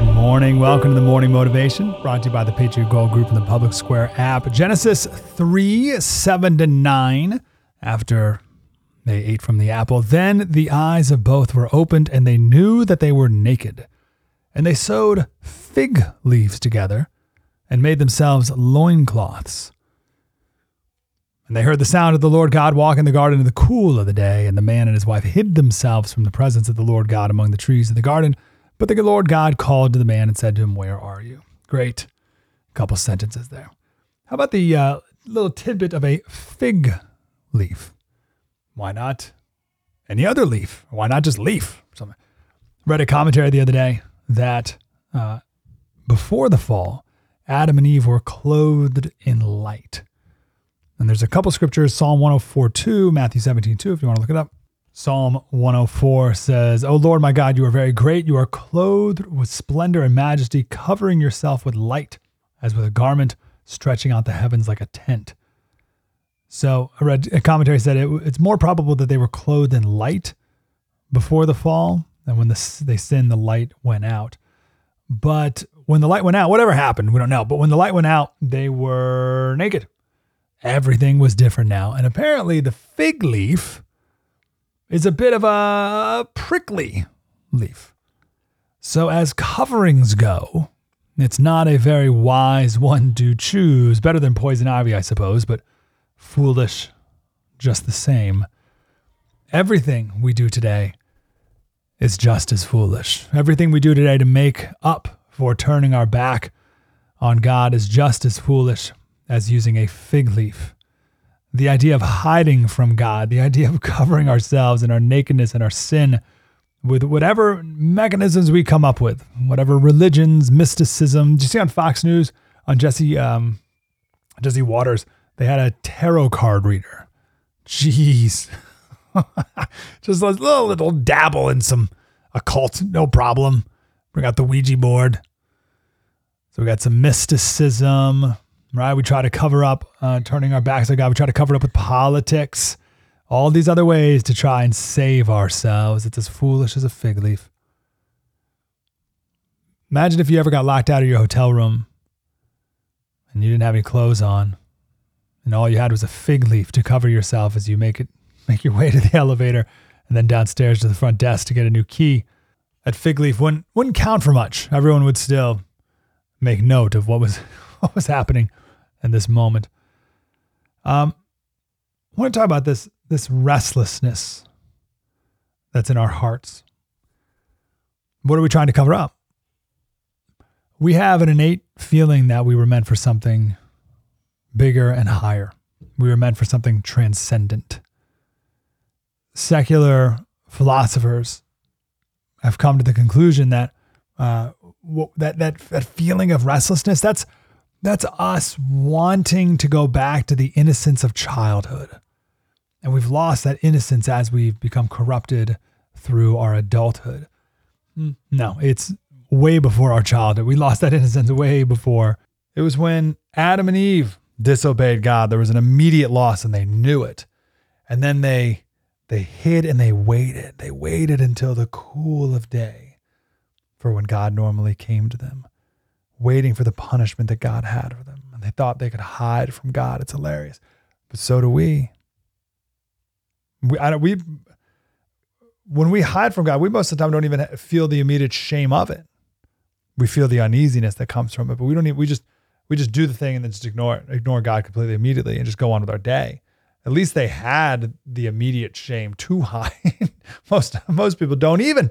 Good morning. Welcome to the Morning Motivation, brought to you by the Patriot Gold Group and the Public Square app. Genesis 3 7 to 9. After they ate from the apple, then the eyes of both were opened, and they knew that they were naked. And they sewed fig leaves together and made themselves loincloths. And they heard the sound of the Lord God walk in the garden in the cool of the day, and the man and his wife hid themselves from the presence of the Lord God among the trees of the garden. But the Lord God called to the man and said to him, Where are you? Great. A Couple sentences there. How about the uh, little tidbit of a fig leaf? Why not any other leaf? Why not just leaf? Something. Read a commentary the other day that uh, before the fall, Adam and Eve were clothed in light. And there's a couple scriptures, Psalm 104 2, Matthew 17 2, if you want to look it up. Psalm 104 says, O Lord my God, you are very great. You are clothed with splendor and majesty, covering yourself with light, as with a garment, stretching out the heavens like a tent. So I read a commentary said it, it's more probable that they were clothed in light before the fall, and when the, they sinned, the light went out. But when the light went out, whatever happened, we don't know. But when the light went out, they were naked. Everything was different now. And apparently, the fig leaf is a bit of a prickly leaf. So, as coverings go, it's not a very wise one to choose. Better than poison ivy, I suppose, but foolish just the same. Everything we do today is just as foolish. Everything we do today to make up for turning our back on God is just as foolish as using a fig leaf the idea of hiding from God, the idea of covering ourselves and our nakedness and our sin with whatever mechanisms we come up with, whatever religions, mysticism. Did you see on Fox News on Jesse um, Jesse Watters? They had a tarot card reader. Jeez, just a little, little dabble in some occult, no problem. Bring out the Ouija board. So we got some mysticism, right? We try to cover up, uh, turning our backs on God. We try to cover it up with politics, all these other ways to try and save ourselves. It's as foolish as a fig leaf. Imagine if you ever got locked out of your hotel room and you didn't have any clothes on, and all you had was a fig leaf to cover yourself as you make it make your way to the elevator and then downstairs to the front desk to get a new key. That fig leaf wouldn't wouldn't count for much. Everyone would still make note of what was what was happening in this moment. Um, I want to talk about this this restlessness that's in our hearts. What are we trying to cover up? We have an innate feeling that we were meant for something bigger and higher. We were meant for something transcendent. Secular philosophers have come to the conclusion that uh, that that that feeling of restlessness that's that's us wanting to go back to the innocence of childhood. And we've lost that innocence as we've become corrupted through our adulthood. Hmm, no, it's way before our childhood. We lost that innocence way before. It was when Adam and Eve disobeyed God. There was an immediate loss and they knew it. And then they they hid and they waited. They waited until the cool of day for when God normally came to them, waiting for the punishment that God had for them. And they thought they could hide from God. It's hilarious. But so do we. We, I don't, we when we hide from God, we most of the time don't even feel the immediate shame of it. We feel the uneasiness that comes from it, but we don't even, we just, we just do the thing and then just ignore ignore God completely immediately and just go on with our day. At least they had the immediate shame to hide. most most people don't even.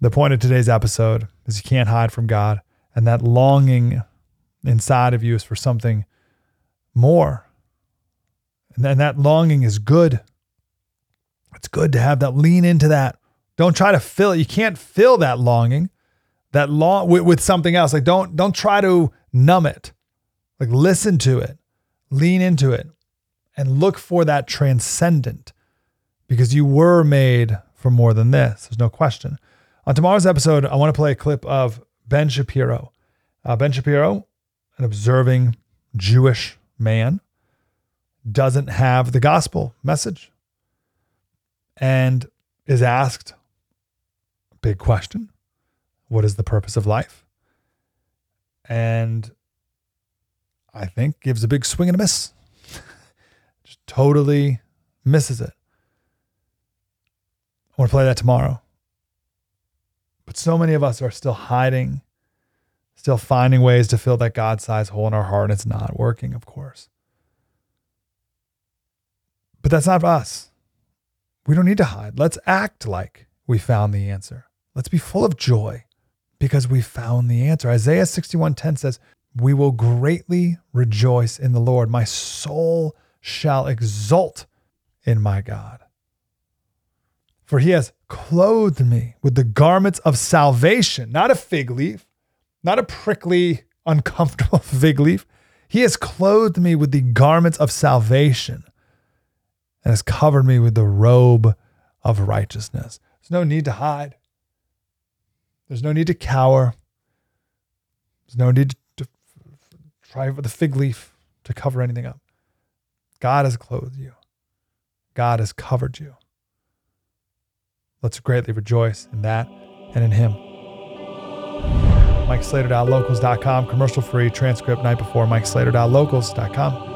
The point of today's episode is you can't hide from God, and that longing inside of you is for something more. And then that longing is good. It's good to have that lean into that. Don't try to fill it. You can't fill that longing, that long with, with something else. Like don't don't try to numb it. Like listen to it, lean into it, and look for that transcendent because you were made for more than this. There's no question. On tomorrow's episode, I want to play a clip of Ben Shapiro. Uh, ben Shapiro, an observing Jewish man, doesn't have the gospel message and is asked a big question What is the purpose of life? And I think gives a big swing and a miss. Just totally misses it. I want to play that tomorrow. But so many of us are still hiding, still finding ways to fill that God sized hole in our heart, and it's not working, of course. But that's not us. We don't need to hide. Let's act like we found the answer. Let's be full of joy because we found the answer. Isaiah 61:10 says, "We will greatly rejoice in the Lord. My soul shall exult in my God." For he has clothed me with the garments of salvation, not a fig leaf, not a prickly, uncomfortable fig leaf. He has clothed me with the garments of salvation and has covered me with the robe of righteousness. There's no need to hide. There's no need to cower. There's no need to try with the fig leaf to cover anything up. God has clothed you. God has covered you. Let's greatly rejoice in that and in Him. MikeSlater.locals.com, commercial free transcript night before MikeSlater.locals.com.